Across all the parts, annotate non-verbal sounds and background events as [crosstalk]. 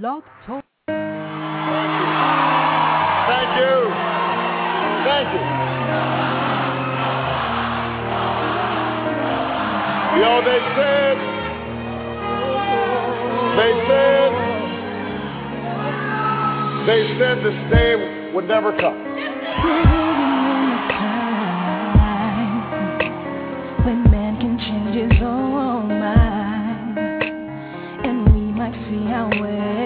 Blog Talk. Thank you. Thank you. Yo, they said, they said, they said this day would never come. When man can change his own mind, and we might see our way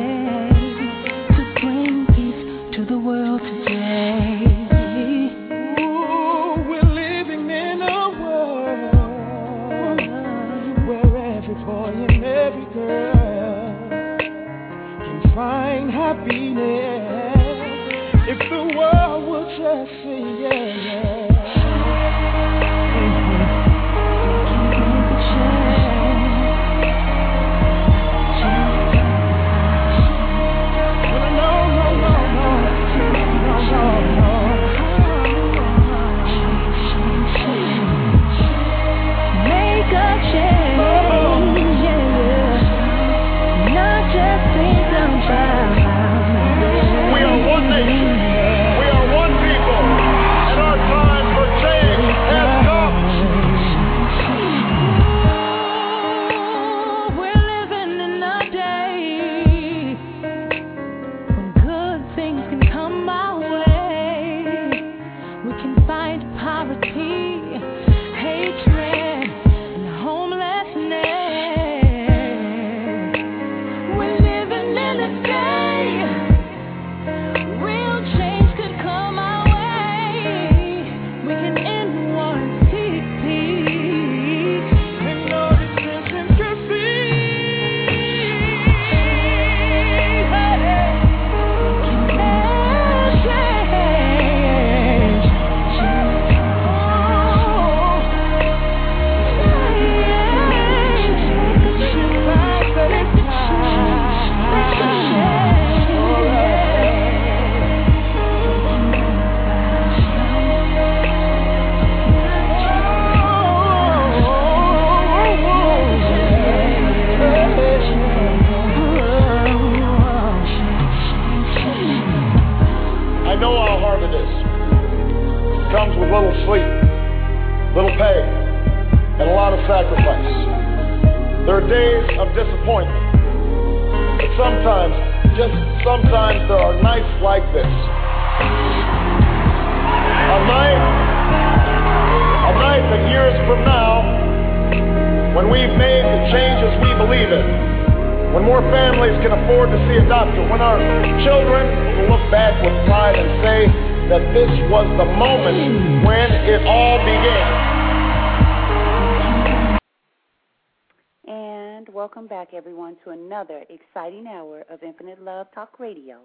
Love Talk Radio.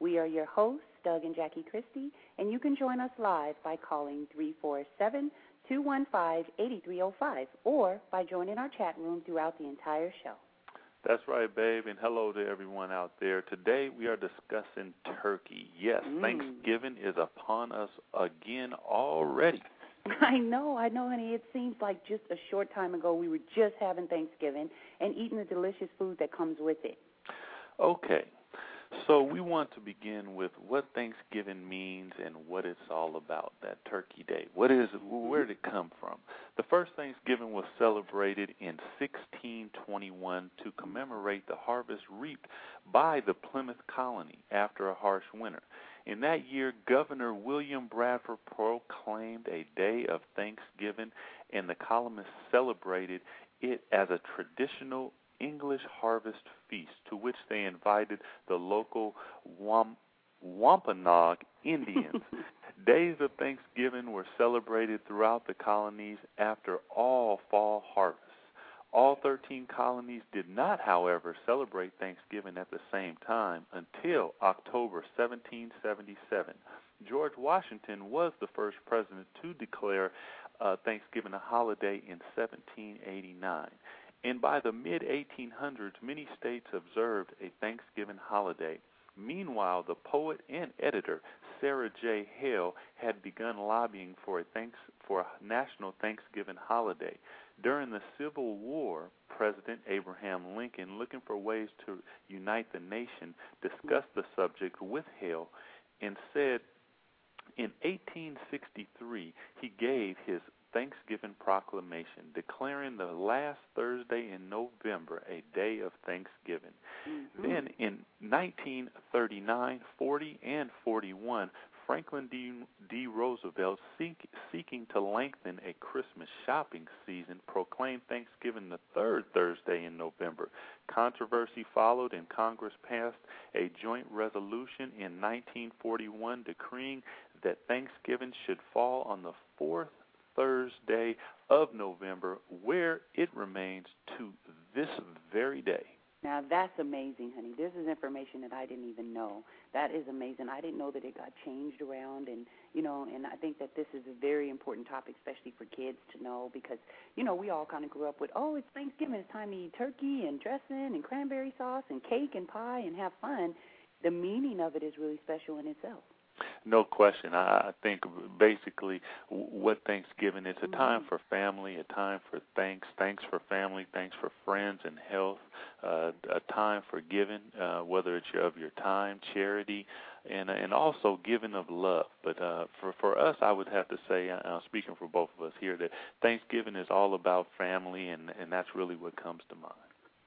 We are your hosts, Doug and Jackie Christie, and you can join us live by calling 347 215 8305 or by joining our chat room throughout the entire show. That's right, babe, and hello to everyone out there. Today we are discussing turkey. Yes, Mm. Thanksgiving is upon us again already. [laughs] I know, I know, honey. It seems like just a short time ago we were just having Thanksgiving and eating the delicious food that comes with it. Okay, so we want to begin with what Thanksgiving means and what it's all about. That Turkey Day. What is? Where did it come from? The first Thanksgiving was celebrated in 1621 to commemorate the harvest reaped by the Plymouth colony after a harsh winter. In that year, Governor William Bradford proclaimed a day of Thanksgiving, and the colonists celebrated it as a traditional English harvest feast to which they invited the local Wam- Wampanoag Indians. [laughs] Days of Thanksgiving were celebrated throughout the colonies after all fall harvests. All 13 colonies did not, however, celebrate Thanksgiving at the same time until October 1777. George Washington was the first president to declare uh, Thanksgiving a holiday in 1789. And by the mid 1800s, many states observed a Thanksgiving holiday. Meanwhile, the poet and editor Sarah J. Hale had begun lobbying for a thanks for a national Thanksgiving holiday. During the Civil War, President Abraham Lincoln, looking for ways to unite the nation, discussed the subject with Hale and said in 1863 he gave his Thanksgiving proclamation declaring the last Thursday in November a day of Thanksgiving. Mm-hmm. Then in 1939, 40, and 41, Franklin D. D. Roosevelt, seek, seeking to lengthen a Christmas shopping season, proclaimed Thanksgiving the third Thursday in November. Controversy followed, and Congress passed a joint resolution in 1941 decreeing that Thanksgiving should fall on the fourth Thursday of November, where it remains to this very day. Now that's amazing, honey. This is information that I didn't even know. That is amazing. I didn't know that it got changed around, and you know, and I think that this is a very important topic, especially for kids to know, because you know we all kind of grew up with, oh, it's Thanksgiving, it's time to eat turkey and dressing and cranberry sauce and cake and pie and have fun. The meaning of it is really special in itself. No question. I, I think basically what Thanksgiving is a time Mm-hmm. for family, a time for thanks, thanks for family, thanks for friends and health, uh, a time for giving, uh, whether it's of your time, charity, and and also giving of love. But uh, for for us, I would have to say, uh, speaking for both of us here, that Thanksgiving is all about family, and and that's really what comes to mind.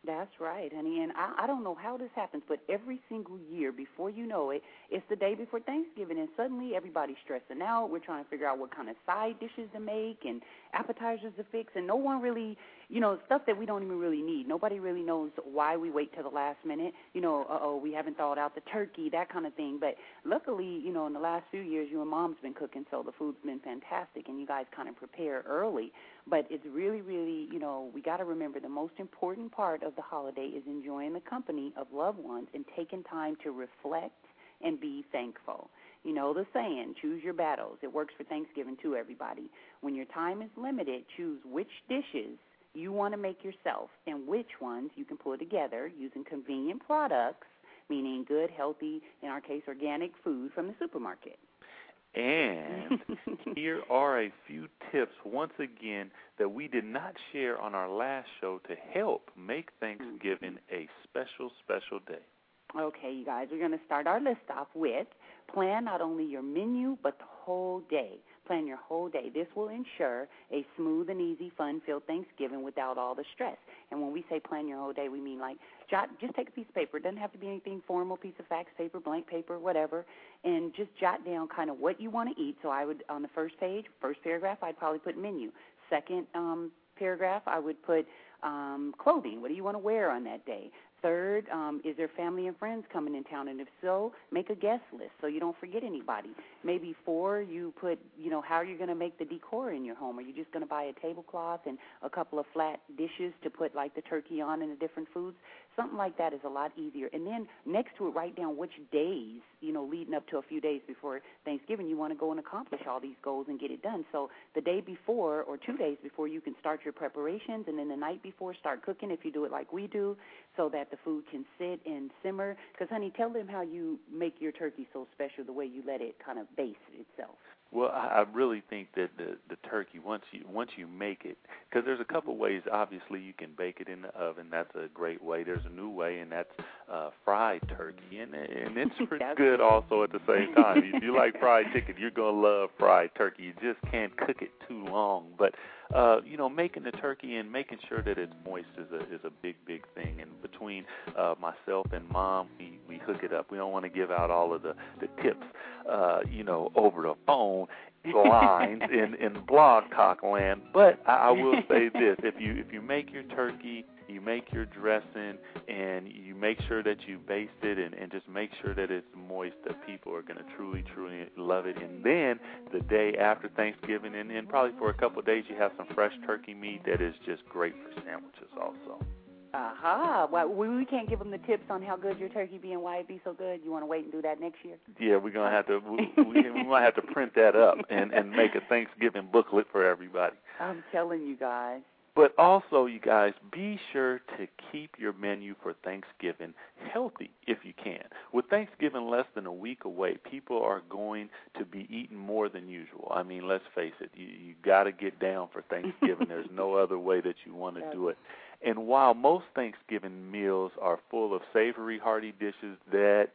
That's right, honey. And I, I don't know how this happens, but every single year, before you know it, it's the day before Thanksgiving, and suddenly everybody's stressing out. We're trying to figure out what kind of side dishes to make and appetizers to fix, and no one really, you know, stuff that we don't even really need. Nobody really knows why we wait till the last minute. You know, uh oh, we haven't thawed out the turkey, that kind of thing. But luckily, you know, in the last few years, you and mom's been cooking, so the food's been fantastic, and you guys kind of prepare early. But it's really, really, you know, we got to remember the most important part of the holiday is enjoying the company of loved ones and taking time to reflect and be thankful. You know the saying, choose your battles. It works for Thanksgiving too, everybody. When your time is limited, choose which dishes you want to make yourself and which ones you can pull together using convenient products, meaning good, healthy, in our case, organic food from the supermarket. And [laughs] here are a few tips, once again, that we did not share on our last show to help make Thanksgiving mm-hmm. a special, special day. Okay, you guys, we're going to start our list off with plan not only your menu, but the whole day. Plan your whole day. This will ensure a smooth and easy, fun-filled Thanksgiving without all the stress. And when we say plan your whole day, we mean like jot. Just take a piece of paper. It doesn't have to be anything formal. Piece of fax paper, blank paper, whatever, and just jot down kind of what you want to eat. So I would on the first page, first paragraph, I'd probably put menu. Second um, paragraph, I would put um, clothing. What do you want to wear on that day? Third, um, is there family and friends coming in town? And if so, make a guest list so you don't forget anybody. Maybe four, you put, you know, how are you going to make the decor in your home? Are you just going to buy a tablecloth and a couple of flat dishes to put like the turkey on and the different foods? Something like that is a lot easier. And then next to it, write down which days, you know, leading up to a few days before Thanksgiving, you want to go and accomplish all these goals and get it done. So the day before or two days before, you can start your preparations, and then the night before, start cooking if you do it like we do, so that the food can sit and simmer. Because, honey, tell them how you make your turkey so special, the way you let it kind of base itself. Well, I really think that the the turkey once you once you make it, because there's a couple ways. Obviously, you can bake it in the oven. That's a great way. There's a new way, and that's uh, fried turkey, and and it's [laughs] pretty good also at the same time. if you like [laughs] fried chicken, you're gonna love fried turkey. You just can't cook it too long, but uh, you know, making the turkey and making sure that it's moist is a is a big big thing. And between uh, myself and mom, we we hook it up. We don't want to give out all of the the tips, uh, you know, over the phone [laughs] lines in in blog talk land. But I, I will say this: if you if you make your turkey, you make your dressing, and you make sure that you baste it, and, and just make sure that it's moist, that people are going to truly truly love it. And then the day after Thanksgiving, and, then probably for a couple of days, you have some fresh turkey meat that is just great for sandwiches also. Aha! Well, we, we can't give them the tips on how good your turkey be and why it be so good. You want to wait and do that next year? Yeah, we're gonna have to we, [laughs] we, we might have to print that up and and make a Thanksgiving booklet for everybody. I'm telling you guys. But also, you guys, be sure to keep your menu for Thanksgiving healthy if you can. With Thanksgiving less than a week away, people are going to be eating more than usual. I mean, let's face it, you, you got to get down for Thanksgiving. There's no [laughs] other way that you want to do it. And while most Thanksgiving meals are full of savory, hearty dishes, that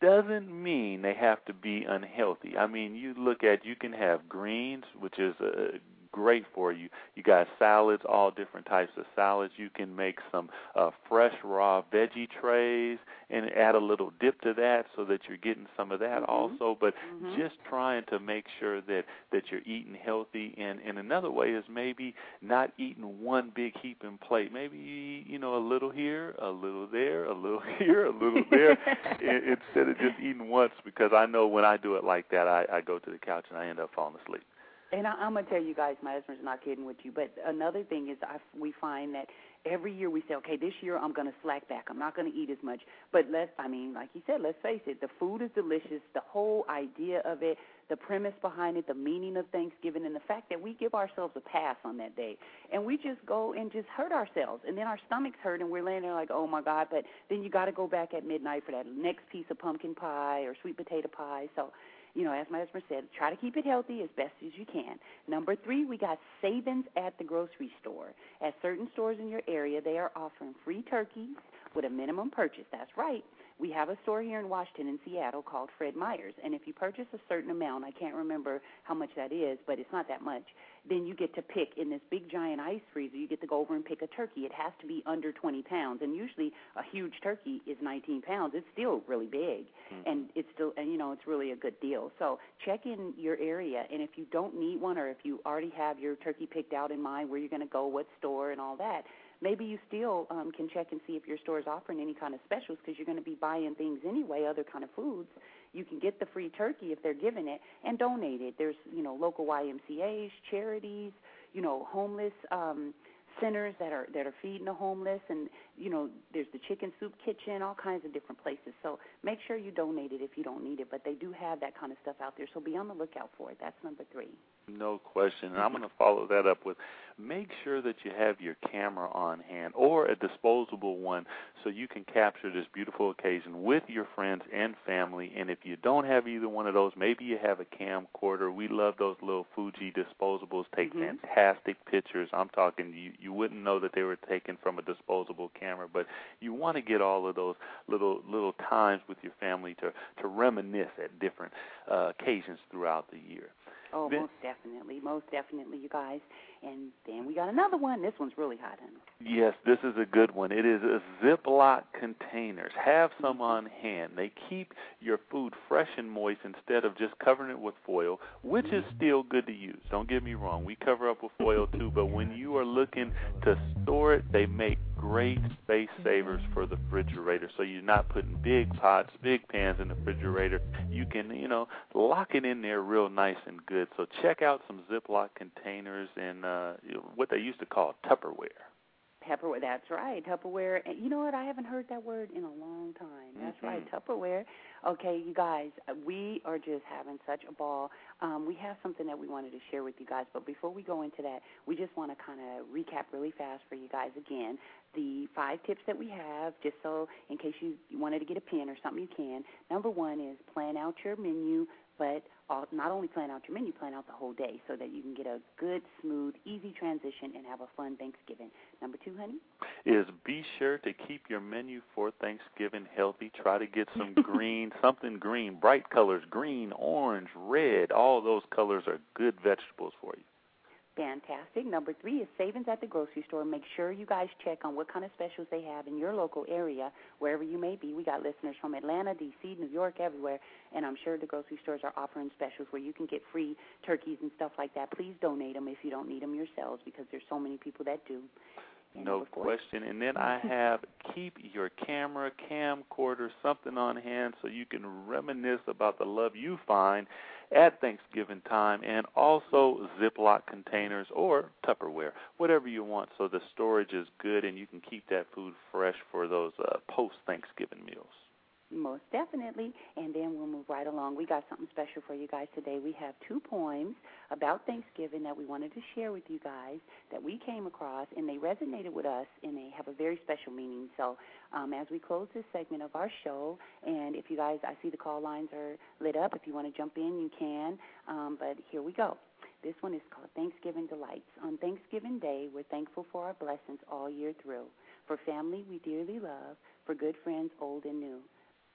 doesn't mean they have to be unhealthy. I mean, you look at you can have greens, which is a great for you. You got salads, all different types of salads. You can make some uh, fresh raw veggie trays and add a little dip to that so that you're getting some of that mm-hmm. also. But mm-hmm. just trying to make sure that that you're eating healthy. And and another way is maybe not eating one big heaping plate. Maybe you know a little here, a little there, a little [laughs] here, a little there, [laughs] instead of just eating once. Because I know when I do it like that, I, I go to the couch and I end up falling asleep. And I, I'm gonna tell you guys, my husband's not kidding with you. But another thing is, I, we find that every year we say, okay, this year I'm gonna slack back. I'm not gonna eat as much. But let's, I mean, like you said, let's face it, the food is delicious. The whole idea of it, the premise behind it, the meaning of Thanksgiving, and the fact that we give ourselves a pass on that day, and we just go and just hurt ourselves, and then our stomachs hurt, and we're laying there like, oh my God. But then you got to go back at midnight for that next piece of pumpkin pie or sweet potato pie. So you know, as my husband said, try to keep it healthy as best as you can. Number three, we got savings at the grocery store. At certain stores in your area, they are offering free turkeys with a minimum purchase. That's right. We have a store here in Washington in Seattle called Fred Meyer's, and if you purchase a certain amount, I can't remember how much that is, but it's not that much, then you get to pick in this big giant ice freezer. You get to go over and pick a turkey. It has to be under 20 pounds, and usually a huge turkey is 19 pounds. It's still really big, mm-hmm. and it's still, and you know, it's really a good deal. So check in your area, and if you don't need one, or if you already have your turkey picked out in mind, where you're going to go, what store, and all that maybe you still um, can check and see if your store is offering any kind of specials because you're going to be buying things anyway, other kind of foods. You can get the free turkey if they're giving it and donate it. There's you know local YMCA's, charities, you know homeless um, centers that are that are feeding the homeless, and you know there's the chicken soup kitchen, all kinds of different places. So make sure you donate it if you don't need it. But they do have that kind of stuff out there, so be on the lookout for it. That's number three. No question. And I'm going to follow that up with make sure that you have your camera on hand or a disposable one so you can capture this beautiful occasion with your friends and family. And if you don't have either one of those, maybe you have a camcorder. We love those little Fuji disposables. Take mm-hmm. fantastic pictures. I'm talking you you wouldn't know that they were taken from a disposable camera, but you want to get all of those little little times with your family to to reminisce at different uh, occasions throughout the year. Oh, most definitely, most definitely, you guys. And then we got another one. This one's really hot, honey. Yes, this is a good one. It is a Ziploc containers. Have some on hand. They keep your food fresh and moist instead of just covering it with foil, which is still good to use. Don't get me wrong. We cover up with foil too, but when you are looking to store it, they make great space savers for the refrigerator. So you're not putting big pots, big pans in the refrigerator. You can, you know, lock it in there real nice and good. So check out some Ziploc containers and uh, what they used to call Tupperware. Tupperware. That's right, Tupperware. And you know what? I haven't heard that word in a long time. That's mm-hmm. right, Tupperware. Okay, you guys, we are just having such a ball. Um, we have something that we wanted to share with you guys, but before we go into that, we just want to kind of recap really fast for you guys again the five tips that we have, just so in case you wanted to get a pen or something, you can. Number one is plan out your menu but not only plan out your menu, plan out the whole day so that you can get a good, smooth, easy transition and have a fun Thanksgiving. Number two, honey? Is be sure to keep your menu for Thanksgiving healthy. Try to get some [laughs] green, something green, bright colors, green, orange, red. All those colors are good vegetables for you. Fantastic. Number three is savings at the grocery store. Make sure you guys check on what kind of specials they have in your local area, wherever you may be. We got listeners from Atlanta, D.C., New York, everywhere, and I'm sure the grocery stores are offering specials where you can get free turkeys and stuff like that. Please donate them if you don't need them yourselves because there's so many people that do. No question. And then I [laughs] have keep your camera, camcorder, something on hand so you can reminisce about the love you find at Thanksgiving time, and also Ziploc containers or Tupperware, whatever you want, so the storage is good and you can keep that food fresh for those uh, post Thanksgiving meals. Most definitely. And then we'll move right along. We got something special for you guys today. We have two poems about Thanksgiving that we wanted to share with you guys that we came across, and they resonated with us, and they have a very special meaning. So, um, as we close this segment of our show, and if you guys, I see the call lines are lit up. If you want to jump in, you can. Um, but here we go. This one is called Thanksgiving Delights. On Thanksgiving Day, we're thankful for our blessings all year through. For family we dearly love, for good friends old and new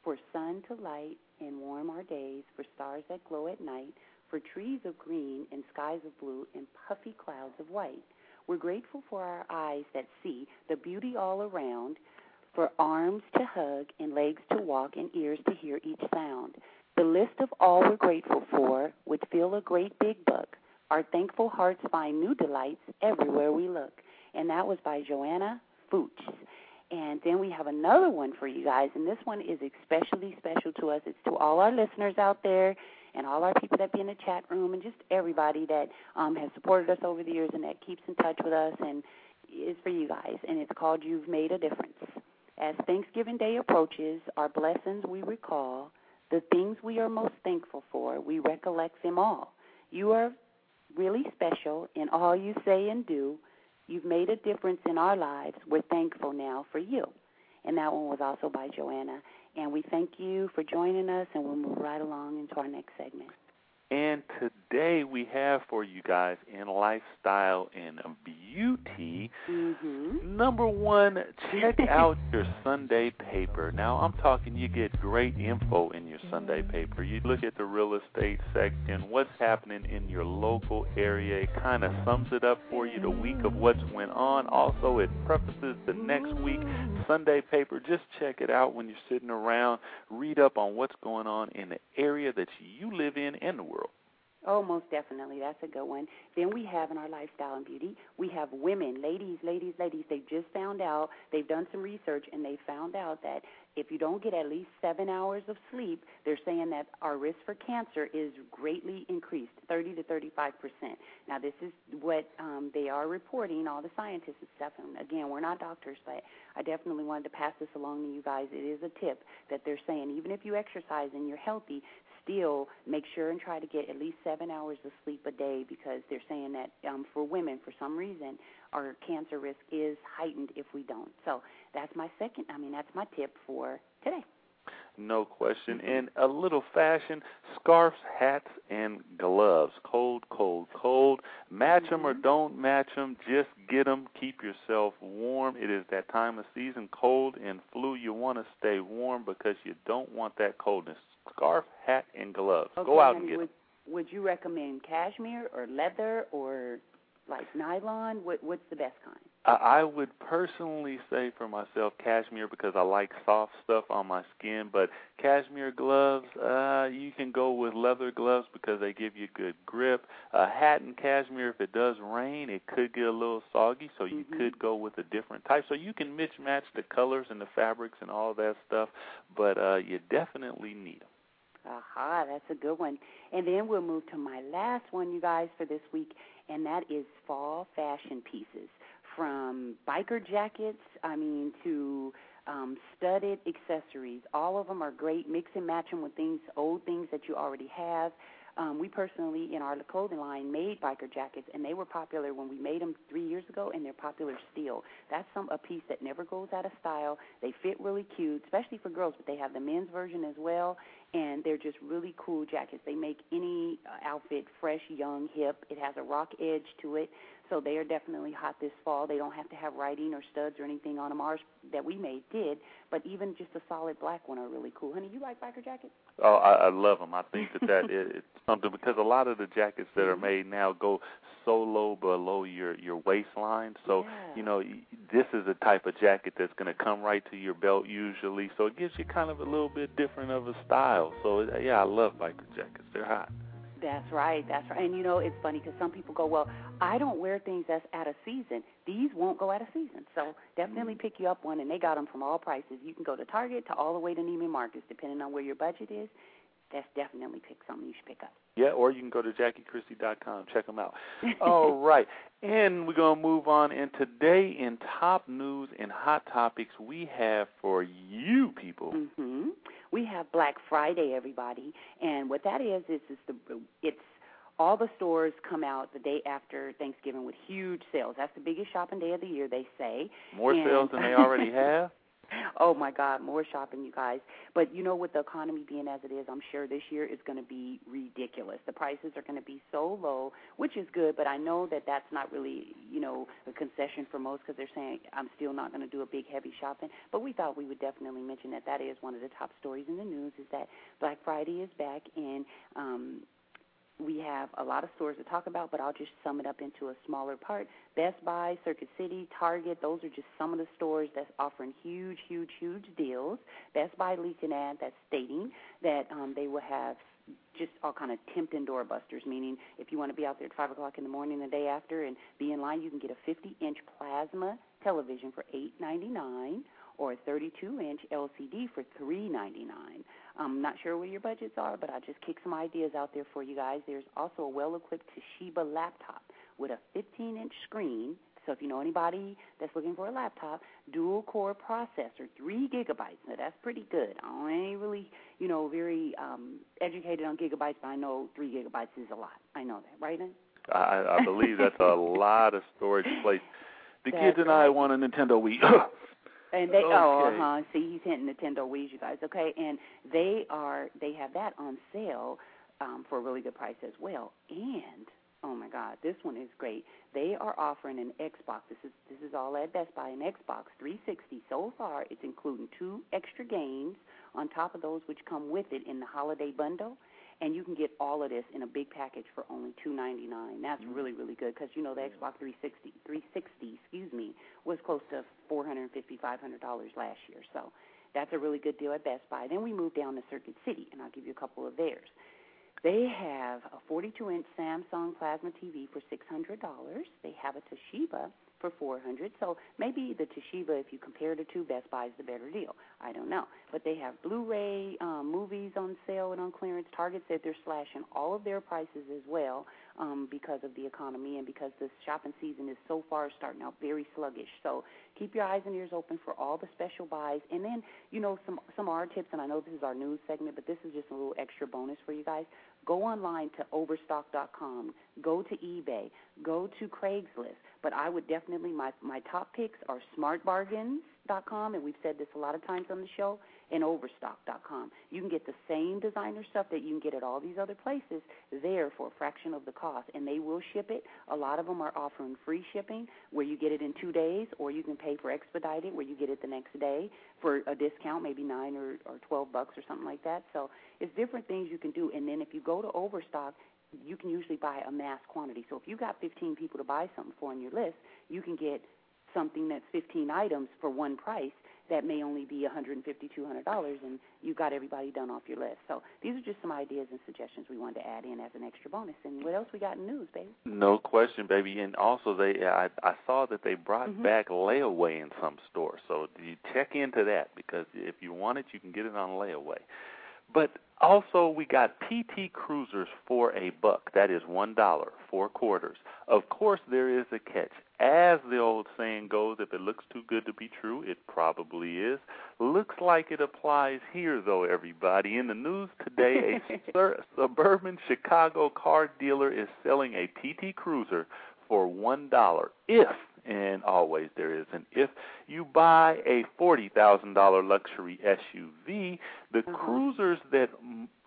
for sun to light and warm our days, for stars that glow at night, for trees of green and skies of blue and puffy clouds of white. We're grateful for our eyes that see the beauty all around, for arms to hug and legs to walk and ears to hear each sound. The list of all we're grateful for would fill a great big book. Our thankful hearts find new delights everywhere we look. And that was by Joanna Fuchs. And then we have another one for you guys, and this one is especially special to us. It's to all our listeners out there and all our people that be in the chat room and just everybody that um, has supported us over the years and that keeps in touch with us and is for you guys. And it's called You've Made a Difference. As Thanksgiving Day approaches, our blessings we recall, the things we are most thankful for, we recollect them all. You are really special in all you say and do. You've made a difference in our lives. We're thankful now for you. And that one was also by Joanna. And we thank you for joining us, and we'll move right along into our next segment. And today we have for you guys in lifestyle and beauty. Mm-hmm. Number one, check out your Sunday paper. Now I'm talking you get great info in your Sunday paper. You look at the real estate section, what's happening in your local area. It kind of sums it up for you the week of what's went on. Also, it prefaces the next week. Sunday paper, just check it out when you're sitting around. Read up on what's going on in the area that you live in and the world. Oh, most definitely. That's a good one. Then we have in our lifestyle and beauty, we have women, ladies, ladies, ladies. They just found out, they've done some research, and they found out that if you don't get at least seven hours of sleep, they're saying that our risk for cancer is greatly increased, 30 to 35 percent. Now, this is what um, they are reporting, all the scientists and stuff. And again, we're not doctors, but I definitely wanted to pass this along to you guys. It is a tip that they're saying even if you exercise and you're healthy, still make sure and try to get at least seven hours of sleep a day because they're saying that um, for women, for some reason, our cancer risk is heightened if we don't. So that's my second. I mean, that's my tip for today. No question. And a little fashion scarves, hats, and gloves. Cold, cold, cold. Match them or don't match them. Just get them. Keep yourself warm. It is that time of season, cold and flu. You want to stay warm because you don't want that coldness scarf, hat, and gloves. Okay, Go out and get would, them. Would you recommend cashmere or leather or like nylon? What What's the best kind? I I would personally say for myself cashmere because I like soft stuff on my skin, but cashmere gloves, uh you can go with leather gloves because they give you good grip. A hat and cashmere if it does rain, it could get a little soggy, so you Mhm. could go with a different type. So you can mix match the colors and the fabrics and all that stuff, but uh you definitely need them. Aha, that's a good one. And then we'll move to my last one, you guys, for this week, and that is fall fashion pieces. From biker jackets, I mean, to um, studded accessories. All of them are great. Mix and match them with things, old things that you already have. Um, we personally, in our clothing line, made biker jackets, and they were popular when we made them three years ago, and they're popular still. That's some a piece that never goes out of style. They fit really cute, especially for girls, but they have the men's version as well, and they're just really cool jackets. They make any uh, outfit fresh, young, hip. It has a rock edge to it, so they are definitely hot this fall. They don't have to have writing or studs or anything on them. Ours that we made did, but even just a solid black one are really cool. Honey, you like biker jackets? Oh, I, I love them. I think that that is it's something because a lot of the jackets that are mm-hmm. made now go so low below your your waistline. So Yeah. you know this is a type of jacket that's going to come right to your belt usually. So it gives you kind of a little bit different of a style. So yeah, I love biker jackets. They're hot. That's right. That's right. And you know, it's funny because some people go, "Well, I don't wear things that's out of season. These won't go out of season." So definitely mm. pick you up one, and they got them from all prices. You can go to Target to all the way to Neiman Marcus, depending on where your budget is. That's definitely pick something you should pick up. Yeah, or you can go to JackieChristie.com. Check them out. [laughs] All right. And we're going to move on. And today, in top news and hot topics, we have for you people. hmm we have Black Friday, everybody, and what that is is is the it's all the stores come out the day after Thanksgiving with huge sales. That's the biggest shopping day of the year, they say. More and, sales than they already [laughs] have. Oh my God, more shopping, you guys. But you know, with the economy being as it is, I'm sure this year is going to be ridiculous. The prices are going to be so low, which is good. But I know that that's not really, you know, a concession for most because they're saying I'm still not going to do a big heavy shopping. But we thought we would definitely mention that that is one of the top stories in the news is that Black Friday is back and um we have a lot of stores to talk about, but I'll just sum it up into a smaller part. Best Buy, Circuit City, Target, those are just some of the stores that's offering huge, huge, huge deals. Best Buy leaked an ad that's stating that um, they will have just all kind of tempting doorbusters, meaning if you want to be out there at 5 o'clock in the morning the day after and be in line, you can get a 50-inch plasma television for eight ninety nine or a 32-inch LCD for three ninety nine. I'm not sure what your budgets are, but I just kick some ideas out there for you guys. There's also a well-equipped Toshiba laptop with a 15-inch screen. So if you know anybody that's looking for a laptop, dual-core processor, three gigabytes. Now that's pretty good. I ain't really, you know, very um, educated on gigabytes, but I know three gigabytes is a lot. I know that, right? I, I believe that's a [laughs] lot of storage space. The That's kids and I want a Nintendo Wii. [laughs] And they oh uh huh. See he's hitting Nintendo Wii's you guys, okay? And they are they have that on sale um for a really good price as well. And oh my God, this one is great. They are offering an Xbox. This is this is all at Best Buy, an Xbox 360. So far, it's including two extra games on top of those which come with it in the holiday bundle. And you can get all of this in a big package for only two ninety nine. That's mm-hmm. really really good because you know the Xbox 360 360 excuse me was close to four hundred fifty five hundred dollars last year. So that's a really good deal at Best Buy. Then we move down to Circuit City, and I'll give you a couple of theirs. They have a 42-inch Samsung plasma TV for $600. They have a Toshiba for 400. So maybe the Toshiba, if you compare the two, Best Buy is the better deal. I don't know, but they have Blu-ray um, movies on sale and on clearance. Target said they're slashing all of their prices as well um, because of the economy and because the shopping season is so far starting out very sluggish. So keep your eyes and ears open for all the special buys. And then, you know, some some of our tips, and I know this is our news segment, but this is just a little extra bonus for you guys. Go online to overstock.com, go to eBay, go to Craigslist. But I would definitely my my top picks are smartbargains.com, and we've said this a lot of times on the show, and overstock.com. You can get the same designer stuff that you can get at all these other places there for a fraction of the cost, and they will ship it. A lot of them are offering free shipping, where you get it in two days, or you can pay for expedited, where you get it the next day for a discount, maybe nine or, or twelve bucks or something like that. So it's different things you can do. And then if you go to Overstock, you can usually buy a mass quantity. So if you got 15 people to buy something for on your list, you can get something that's 15 items for one price that may only be 150 200 dollars and you got everybody done off your list so these are just some ideas and suggestions we wanted to add in as an extra bonus and what else we got in news baby No question, baby. And also, they I, I saw that they brought Mhm. back layaway in some stores. So you check into that because if you want it, you can get it on layaway. But also, we got PT Cruisers for a buck. That is one dollar, four quarters. Of course, there is a catch. As the old saying goes, if it looks too good to be true, it probably is. Looks like it applies here, though, everybody. In the news today, a [laughs] sur- suburban Chicago car dealer is selling a PT Cruiser for one dollar if and always there is an if you buy a forty thousand dollar luxury SUV, the Uh-huh. cruisers that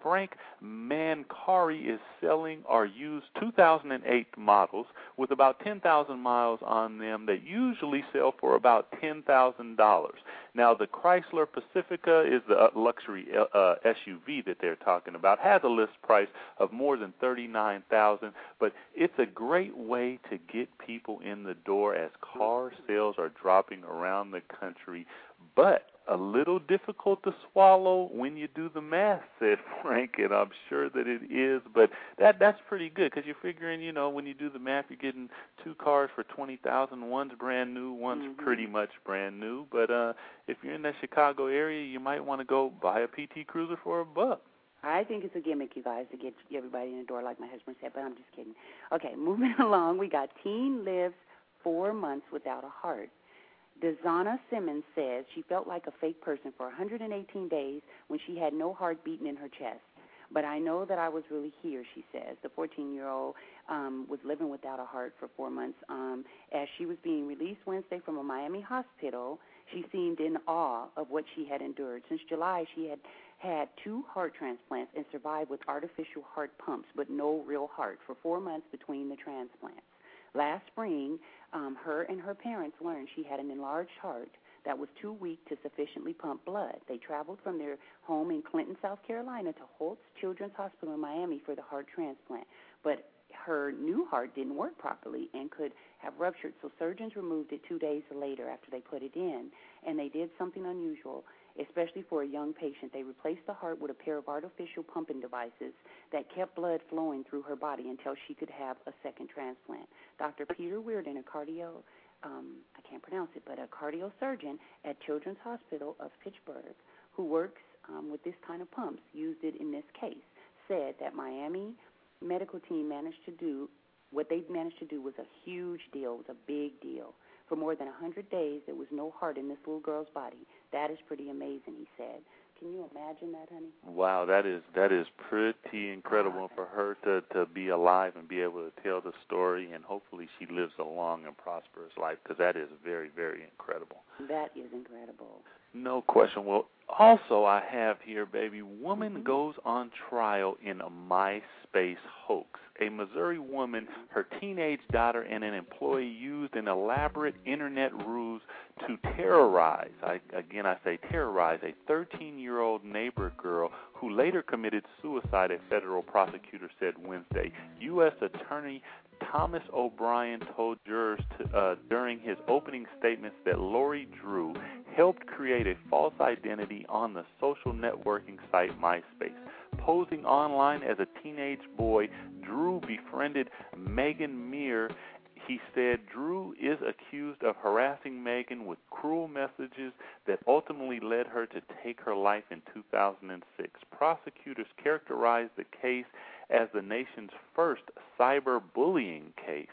Frank Mancari is selling are used 2008 models with about 10,000 miles on them that usually sell for about $10,000. Now the Chrysler Pacifica is the uh, luxury uh, uh, SUV that they're talking about. Has a list price of more than 39,000, but it's a great way to get people in the door as car sales are dropping around the country. But a little difficult to swallow when you do the math, [laughs] said Frank, and I'm sure that it is. But that that's pretty good because you're figuring, you know, when you do the math, you're getting two cars for twenty thousand. One's brand new, one's Mhm. pretty much brand new. But uh if you're in that Chicago area, you might want to go buy a PT Cruiser for a buck. I think it's a gimmick, you guys, to get everybody in the door, like my husband said, but I'm just kidding. Okay, [laughs] moving along, we got teen lives four months without a heart. D'Zhana Simmons says she felt like a fake person for 118 days when she had no heart beating in her chest. But I know that I was really here, she says. The 14 year old um, was living without a heart for four months. Um, as she was being released Wednesday from a Miami hospital, she seemed in awe of what she had endured. Since July, she had had two heart transplants and survived with artificial heart pumps, but no real heart for four months between the transplants. Last spring, um, her and her parents learned she had an enlarged heart that was too weak to sufficiently pump blood. They traveled from their home in Clinton, South Carolina to Holtz Children's Hospital in Miami for the heart transplant. But her new heart didn't work properly and could have ruptured, so surgeons removed it two days later after they put it in. And they did something unusual especially for a young patient. They replaced the heart with a pair of artificial pumping devices that kept blood flowing through her body until she could have a second transplant. Dr. Peter Wearden, a cardio, um, I can't pronounce it, but a cardiosurgeon at Children's Hospital of Pittsburgh, who works um, with this kind of pumps, used it in this case, said that Miami medical team managed to do what they managed to do was a huge deal, It was a big deal. For more than a 100 days, there was no heart in this little girl's body. That is pretty amazing, he said. Can you imagine that, honey? Wow, that is that is pretty incredible for her to to be alive and be able to tell the story, and hopefully she lives a long and prosperous life because that is very very incredible. That is incredible. No question. Well, also I have here, baby, woman mm-hmm. goes on trial in a MySpace hoax. A Missouri woman, her teenage daughter, and an employee used an elaborate internet ruse to terrorize, I, again I say terrorize, a 13 year old neighbor girl who later committed suicide, a federal prosecutor said Wednesday. U.S. Attorney Thomas O'Brien told jurors to, uh, during his opening statements that Lori Drew helped create a false identity on the social networking site MySpace. Posing online as a teenage boy, Drew befriended Megan Meier he said Drew is accused of harassing Megan with cruel messages that ultimately led her to take her life in 2006. Prosecutors characterized the case as the nation's first cyberbullying case,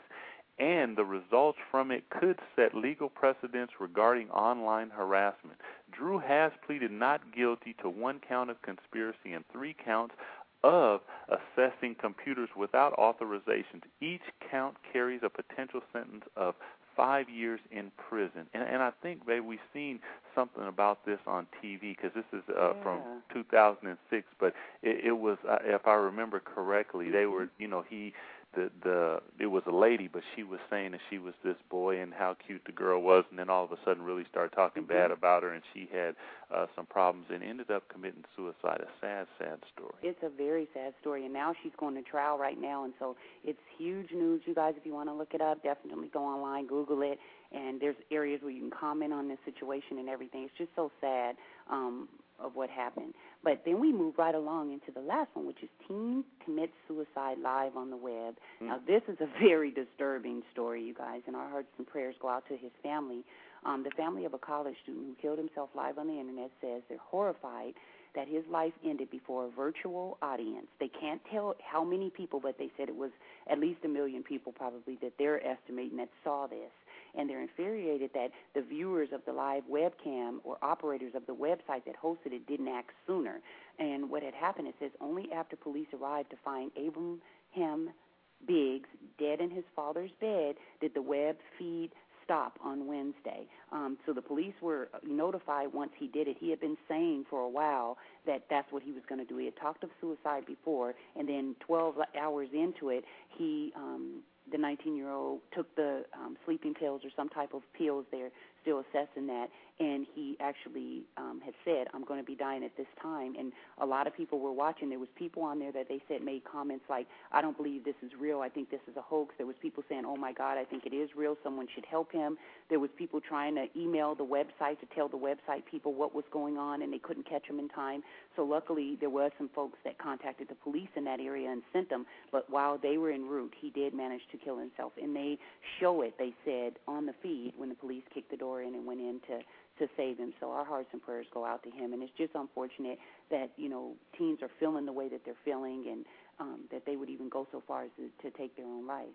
and the results from it could set legal precedents regarding online harassment. Drew has pleaded not guilty to one count of conspiracy and three counts of accessing computers without authorizations. Each count carries a potential sentence of five years in prison. And, and I think, babe, we've seen something about this on TV because this is uh, yeah. from 2006. But it, it was, uh, if I remember correctly, they were, you know, he the the it was a lady, but she was saying that she was this boy and how cute the girl was, and then all of a sudden really started talking mm-hmm. bad about her, and she had uh, some problems and ended up committing suicide. A sad, sad story. It's a very sad story, and now she's going to trial right now, and so it's huge news. You guys, if you want to look it up, definitely go online, Google it, and there's areas where you can comment on this situation and everything. It's just so sad. Um, of what happened. But then we move right along into the last one, which is Teen Commits Suicide Live on the Web. Mm. Now, this is a [laughs] very disturbing story, you guys, and our hearts and prayers go out to his family. Um, the family of a college student who killed himself live on the internet says they're horrified that his life ended before a virtual audience. They can't tell how many people, but they said it was at least a million people probably that they're estimating that saw this and they're infuriated that the viewers of the live webcam or operators of the website that hosted it didn't act sooner. And what had happened, it says, only after police arrived to find Abraham Biggs dead in his father's bed did the web feed stop on Wednesday. Um, so the police were notified once he did it. He had been saying for a while that that's what he was going to do. He had talked of suicide before, and then 12 hours into it, he um, the 19 year old took the um, sleeping pills or some type of pills. They're still assessing that, and he actually um, had said, "I'm going to be dying at this time." And a lot of people were watching. There was people on there that they said made comments like, "I don't believe this is real. I think this is a hoax." There was people saying, "Oh my God, I think it is real. Someone should help him." There was people trying to email the website to tell the website people what was going on, and they couldn't catch him in time. So luckily, there were some folks that contacted the police in that area and sent them. But while they were en route, he did manage to kill himself, and they show it. They said on the feed when the police kicked the door in and went in to to save him. So our hearts and prayers go out to him. And it's just unfortunate that you know teens are feeling the way that they're feeling, and um, that they would even go so far as to, to take their own life.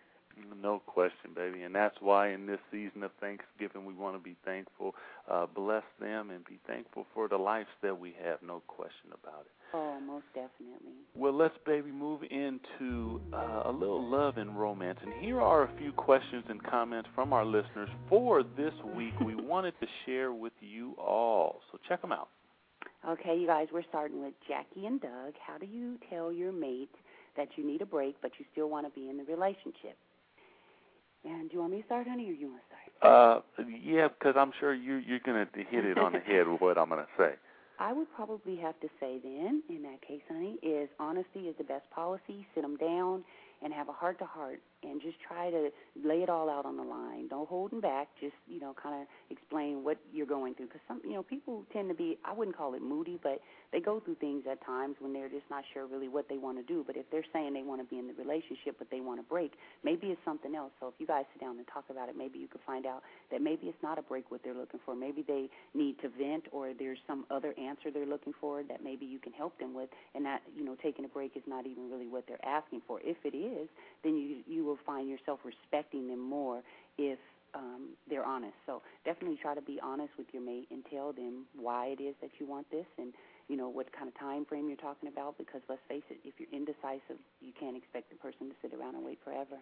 No question, baby. And that's why in this season of Thanksgiving, we want to be thankful, uh, bless them, and be thankful for the lives that we have. No question about it. Oh, most definitely. Well, let's, baby, move into uh, a little love and romance. And here are a few questions and comments from our listeners for this week we [laughs] wanted to share with you all. So check them out. Okay, you guys, we're starting with Jackie and Doug. How do you tell your mate that you need a break, but you still want to be in the relationship? And do you want me to start, honey, or you want to start? Uh, yeah, because I'm sure you you're gonna hit it on the head [laughs] with what I'm gonna say. I would probably have to say then, in that case, honey, is honesty is the best policy. Sit them down and have a heart to heart and just try to lay it all out on the line. Don't hold back. Just you know, kind of explain what you're going through. Because some you know people tend to be I wouldn't call it moody, but they go through things at times when they're just not sure really what they want to do. But if they're saying they want to be in the relationship but they want to break, maybe it's something else. So if you guys sit down and talk about it, maybe you could find out that maybe it's not a break what they're looking for. Maybe they need to vent or there's some other answer they're looking for that maybe you can help them with. And that you know taking a break is not even really what they're asking for. If it is, then you you will find yourself respecting them more if um, they're honest. So definitely try to be honest with your mate and tell them why it is that you want this and you know what kind of time frame you're talking about. Because let's face it, if you're indecisive, you can't expect the person to sit around and wait forever.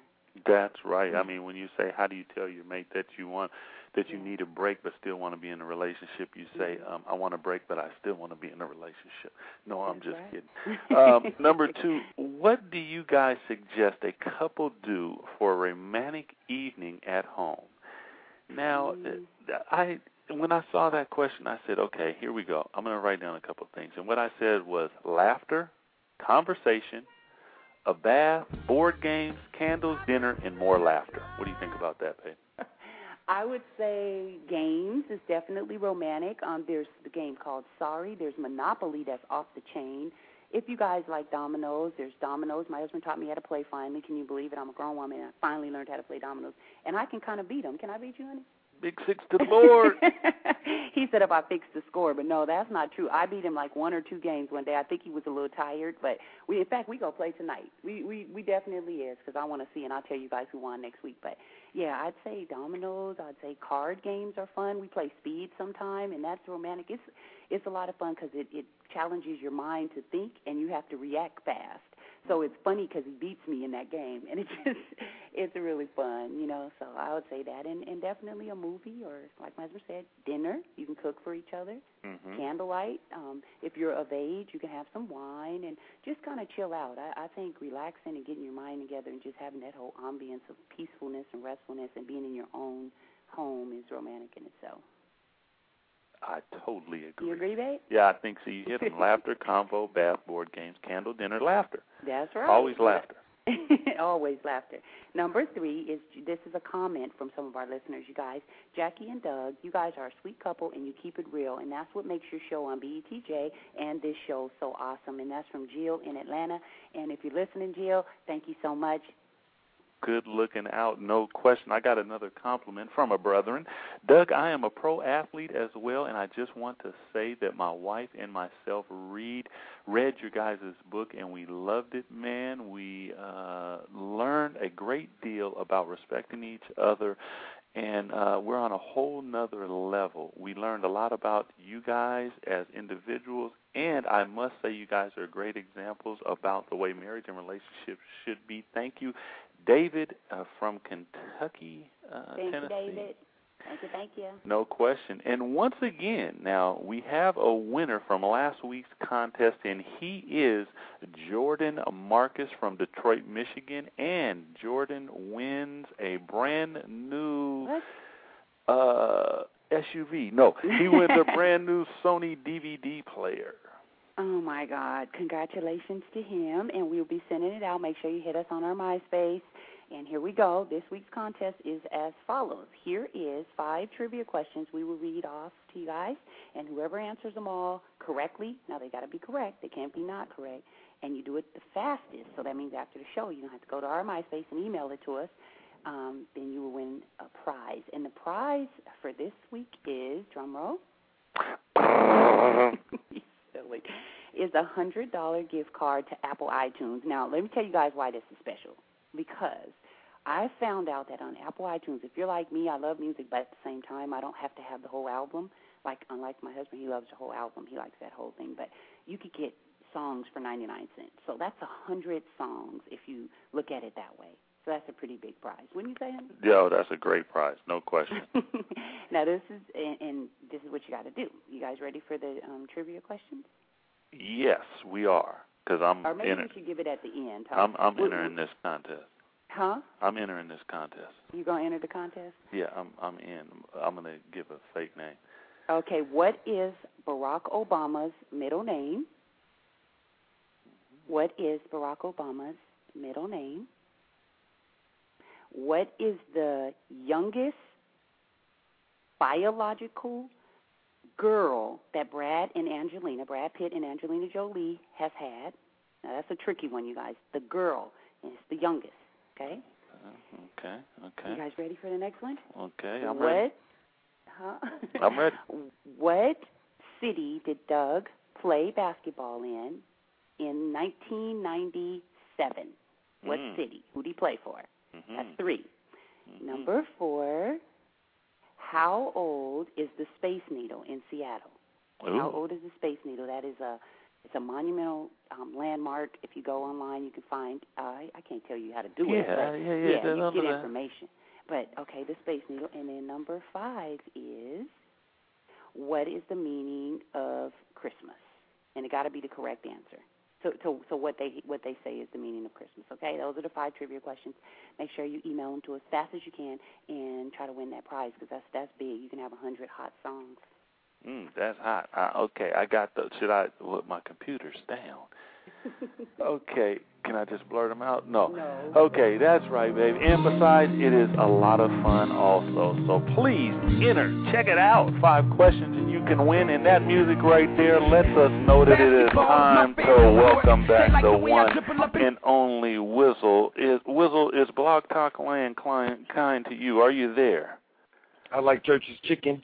That's right. I mean, when you say, "How do you tell your mate that you want that you need a break but still want to be in a relationship?" You say, mm-hmm. um, "I want a break, but I still want to be in a relationship." No, I'm That's just right. kidding. [laughs] Um, number two, what do you guys suggest a couple do for a romantic evening at home? Now, Mm. I when I saw that question, I said, "Okay, here we go. I'm going to write down a couple of things." And what I said was laughter, conversation, a bath, board games, candles, dinner, and more laughter. What do you think about that, babe? [laughs] I would say games is definitely romantic. Um, there's the game called Sorry. There's Monopoly that's off the chain. If you guys like dominoes, there's dominoes. My husband taught me how to play finally. Can you believe it? I'm a grown woman and I finally learned how to play dominoes. And I can kind of beat them. Can I beat you, honey? Big six to the board. [laughs] he said if I fixed the score, but no, that's not true. I beat him like one or two games one day. I think he was a little tired, but we, in fact, we go play tonight. We we we definitely is because I want to see, and I'll tell you guys who won next week. But yeah, I'd say dominoes. I'd say card games are fun. We play speed sometime, and that's romantic. It's it's a lot of fun because it it challenges your mind to think, and you have to react fast. So it's funny because he beats me in that game, and it's [laughs] just it's really fun, you know. So I would say that, and and definitely a movie or like my husband said, dinner. You can cook for each other, mm-hmm. candlelight. Um, if you're of age, you can have some wine and just kind of chill out. I, I think relaxing and getting your mind together and just having that whole ambience of peacefulness and restfulness and being in your own home is romantic in itself. I totally agree. You agree, babe? Yeah, I think so. You hit them: [laughs] laughter, convo, bath, board games, candle, dinner, laughter. That's right. Always laughter. [laughs] Always laughter. Number three is this is a comment from some of our listeners, you guys. Jackie and Doug, you guys are a sweet couple and you keep it real, and that's what makes your show on BETJ and this show so awesome. And that's from Jill in Atlanta. And if you're listening, Jill, thank you so much good looking out, no question. I got another compliment from a brethren. Doug, I am a pro athlete as well, and I just want to say that my wife and myself read read your guys' book, and we loved it, man. We uh, learned a great deal about respecting each other, and uh, we're on a whole nother level. We learned a lot about you guys as individuals, and I must say you guys are great examples about the way marriage and relationships should be. Thank you. David uh, from Kentucky, uh, thank Tennessee. You, David. Thank you, thank you. No question. And once again, now we have a winner from last week's contest, and he is Jordan Marcus from Detroit, Michigan. And Jordan wins a brand new uh, SUV. No, he wins a [laughs] brand new Sony DVD player. Oh my God! Congratulations to him, and we'll be sending it out. Make sure you hit us on our MySpace. And here we go. This week's contest is as follows. Here is five trivia questions we will read off to you guys, and whoever answers them all correctly. Now they got to be correct. They can't be not correct. And you do it the fastest. So that means after the show, you don't have to go to our MySpace and email it to us. Um, then you will win a prize. And the prize for this week is drum roll. [laughs] silly, is a $100 gift card to Apple iTunes. Now, let me tell you guys why this is special. Because I found out that on Apple iTunes, if you're like me, I love music, but at the same time, I don't have to have the whole album. Like unlike my husband, he loves the whole album. He likes that whole thing. But you could get songs for 99 cents. So that's a hundred songs if you look at it that way. So that's a pretty big prize, wouldn't you say? Yeah, that's a great prize, no question. [laughs] now this is and, and this is what you got to do. You guys ready for the um, trivia questions? Yes, we are. Because I'm or maybe enter- we should give it at the end. Huh? I'm I'm entering this contest. Huh? I'm entering this contest. You gonna enter the contest? Yeah, I'm I'm in. I'm gonna give a fake name. Okay. What is Barack Obama's middle name? What is Barack Obama's middle name? What is the youngest biological girl that Brad and Angelina, Brad Pitt and Angelina Jolie has had? Now that's a tricky one, you guys. The girl, and it's the youngest. Okay. Uh, okay, You guys ready for the next one? okay. I'm what? ready. [laughs] Huh? I'm ready. What city did Doug play basketball in in 1997? What Mm. city? Who did he play for? Mhm. That's 3 Mhm. Number four. How old is the Space Needle in Seattle? How old is the Space Needle? That is a it's a monumental um, landmark. If you go online, you can find. Uh, I I can't tell you how to do Yeah, it. But yeah, yeah, yeah, you get no. information. But okay, the Space Needle, and then number five is what is the meaning of Christmas? And it got to be the correct answer. So, so, so what they what they say is the meaning of Christmas. Okay, those are the five trivia questions. Make sure you email them to as fast as you can, and try to win that prize because that's that's big. You can have a hundred hot songs. Mm, that's hot. Uh, okay, I got the. Should I? Look, my computer's down. Okay, can I just blurt them out? No. No. Okay, that's right, babe. And besides, it is a lot of fun also. So please enter, check it out. Five questions and you can win. And that music right there lets us know that it is time to welcome back the one and only Wizzle. Is Wizzle is Blog Talk Land client kind to you? Are you there? I like church's chicken.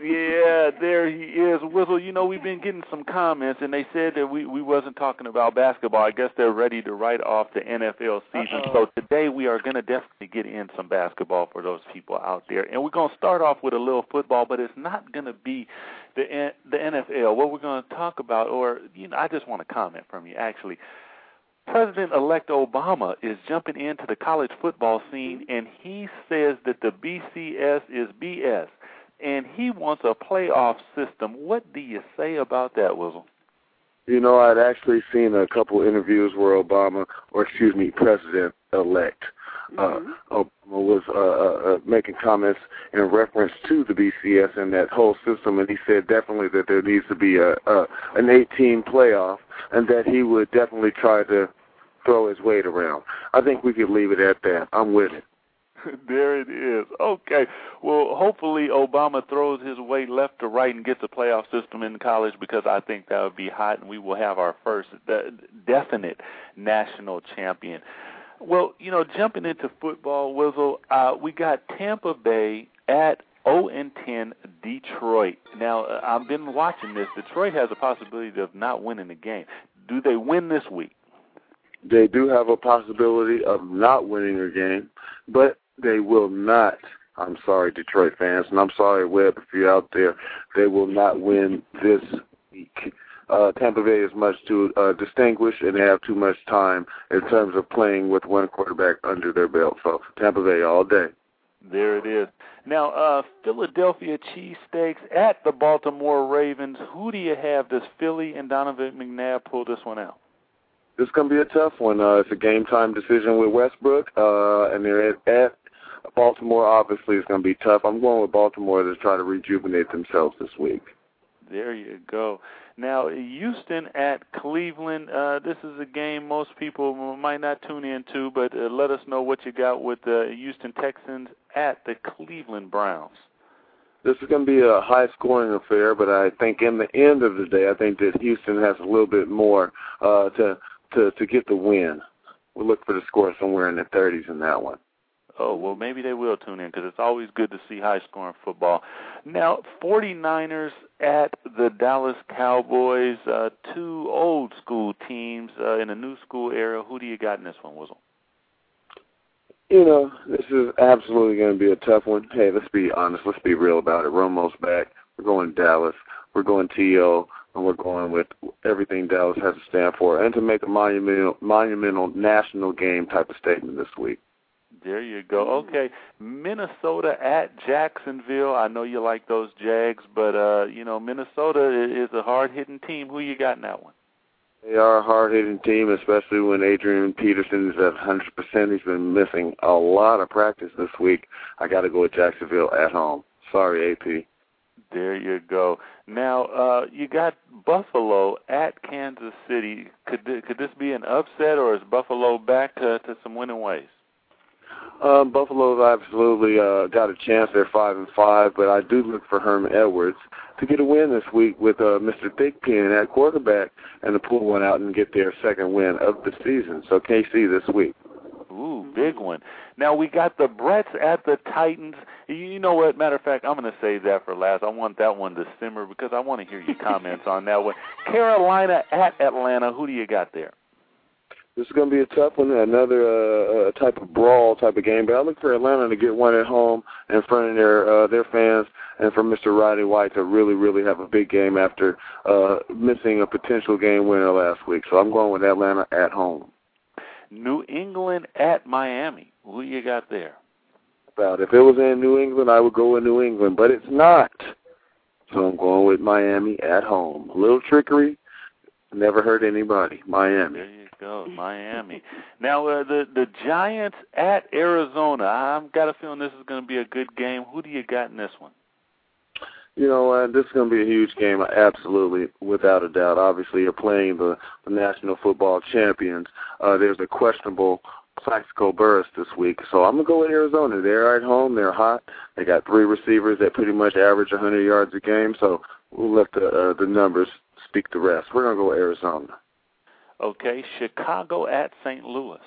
Yeah, there he is. Wizzle, you know, we've been getting some comments and they said that we, we wasn't talking about basketball. I guess they're ready to write off the NFL season. Uh-oh. So today we are going to definitely get in some basketball for those people out there. And we're going to start off with a little football, but it's not going to be the the NFL. What we're going to talk about or you know, I just want to comment from you actually. President-elect Obama is jumping into the college football scene, and he says that the BCS is BS, and he wants a playoff system. What do you say about that, Wizzle? You know, I'd actually seen a couple interviews where Obama, or excuse me, President elect, uh, Obama was uh, uh, uh, making comments in reference to the BCS and that whole system, and he said definitely that there needs to be a, a an 18 playoff, and that he would definitely try to throw his weight around. I think we could leave it at that. I'm with it. [laughs] there it is. Okay. Well, hopefully Obama throws his weight left to right and gets a playoff system in college because I think that would be hot, and we will have our first definite national champion. Well, you know, jumping into football, Wizzle, uh, we got Tampa Bay at 0 and 10 Detroit. Now, uh, I've been watching this. Detroit has a possibility of not winning the game. Do they win this week? They do have a possibility of not winning a game, but they will not. I'm sorry, Detroit fans, and I'm sorry, Webb, if you're out there. They will not win this week. Uh, Tampa Bay is much too uh, distinguished, and they have too much time in terms of playing with one quarterback under their belt. So Tampa Bay all day. There it is. Now, uh, Philadelphia cheesesteaks at the Baltimore Ravens. Who do you have? Does Philly and Donovan McNabb pull this one out? This is going to be a tough one. Uh, it's a game time decision with Westbrook, uh, and they're at, at Baltimore. Obviously, it's going to be tough. I'm going with Baltimore to try to rejuvenate themselves this week. There you go. Now, Houston at Cleveland. Uh, this is a game most people might not tune into, but uh, let us know what you got with the Houston Texans at the Cleveland Browns. This is going to be a high scoring affair, but I think in the end of the day, I think that Houston has a little bit more uh, to to to get the win. We'll look for the score somewhere in the 30s in that one. Oh, well, maybe they will tune in because it's always good to see high scoring football. Now, 49ers at the Dallas Cowboys, uh, two old school teams uh, in a new school era. Who do you got in this one, Wizzle? you know, this is absolutely going to be a tough one. Hey, let's be honest. Let's be real about it. Romo's back. We're going Dallas. We're going T.O., and we're going with everything Dallas has to stand for, and to make a monumental, monumental national game type of statement this week. There you go. Okay, Minnesota at Jacksonville. I know you like those Jags, but uh, you know Minnesota is a hard-hitting team. Who you got in that one? They are a hard-hitting team, especially when Adrian Peterson is at 100%. He's been missing a lot of practice this week. I got to go with Jacksonville at home. Sorry, AP. There you go. Now uh, you got Buffalo at Kansas City. Could th- could this be an upset, or is Buffalo back to, to some winning ways? Um, Buffalo's absolutely uh, got a chance. They're five and five, but I do look for Herman Edwards to get a win this week with uh, Mr. Thigpen at quarterback and to pull one out and get their second win of the season. So KC this week. Ooh, big one. Now we got the Bretts at the Titans. You know what? Matter of fact, I'm going to save that for last. I want that one to simmer because I want to hear your comments [laughs] on that one. Carolina at Atlanta. Who do you got there? This is going to be a tough one, another uh, type of brawl type of game. But I look for Atlanta to get one at home in front of their uh, their fans, and for Mr. Roddy White to really, really have a big game after uh, missing a potential game winner last week. So I'm going with Atlanta at home. New England at Miami. Who you got there? About if it was in New England, I would go with New England, but it's not. So I'm going with Miami at home. A little trickery, never hurt anybody. Miami. Go, Miami. now uh, the the Giants at Arizona. I've got a feeling this is going to be a good game. Who do you got in this one? You know, uh, this is going to be a huge game, absolutely, without a doubt. Obviously, you're playing the, the National Football Champions. Uh, there's a questionable Plaxico Burress this week, so I'm gonna go with Arizona. They're at home. They're hot. They got three receivers that pretty much average 100 yards a game. So we'll let the uh, the numbers speak the rest. We're gonna go with Arizona. Okay, Chicago at St. Louis.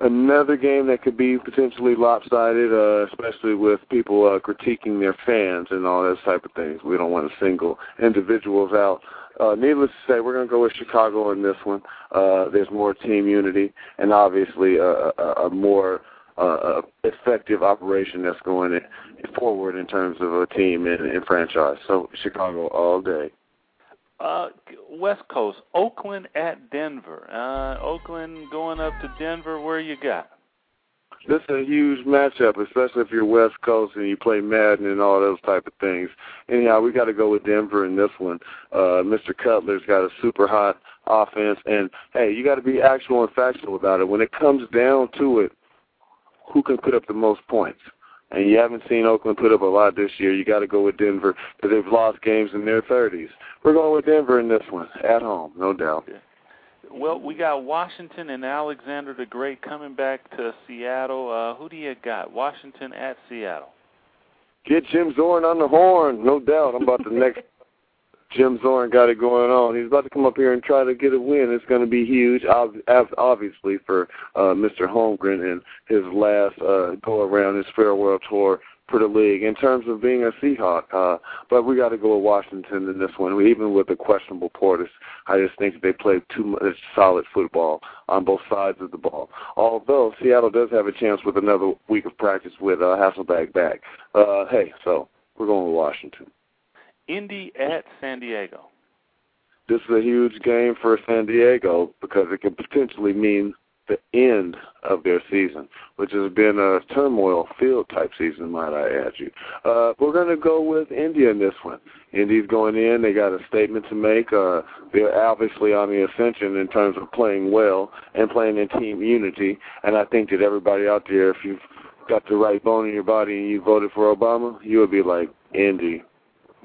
Another game that could be potentially lopsided, uh, especially with people uh, critiquing their fans and all those type of things. We don't want to single individuals out. Uh, needless to say, we're going to go with Chicago in this one. Uh, there's more team unity and obviously a, a, a more uh, effective operation that's going in, forward in terms of a team and, and franchise. So Chicago all day. Uh, West Coast, Oakland at Denver. Uh, Oakland going up to Denver. Where you got? This is a huge matchup, especially if you're West Coast and you play Madden and all those type of things. Anyhow, we got to go with Denver in this one. Uh, Mr. Cutler's got a super hot offense, and hey, you got to be actual and factual about it. When it comes down to it, who can put up the most points? And you haven't seen Oakland put up a lot this year, you got to go with Denver because they've lost games in their 30s. We're going with Denver in this one at home, no doubt. Well, we got Washington and Alexander the Great coming back to Seattle. Uh, who do you got? Washington at Seattle. Get Jim Zorn on the horn, no doubt. I'm about the [laughs] next Jim Zorn got it going on. He's about to come up here and try to get a win. It's going to be huge, obviously, for uh, Mr. Holmgren and his last uh, go around his farewell tour for the league in terms of being a Seahawk. Uh, but we got to go with Washington in this one. Even with the questionable Portis, I just think they play too much solid football on both sides of the ball. Although Seattle does have a chance with another week of practice with uh, Hasselbeck back. Uh, hey, so we're going with Washington. Indy at San Diego. This is a huge game for San Diego because it could potentially mean the end of their season, which has been a turmoil field type season, might I add you. Uh, we're going to go with Indy in this one. Indy's going in; they got a statement to make. Uh, they're obviously on the ascension in terms of playing well and playing in team unity. And I think that everybody out there, if you've got the right bone in your body and you voted for Obama, you would be like Indy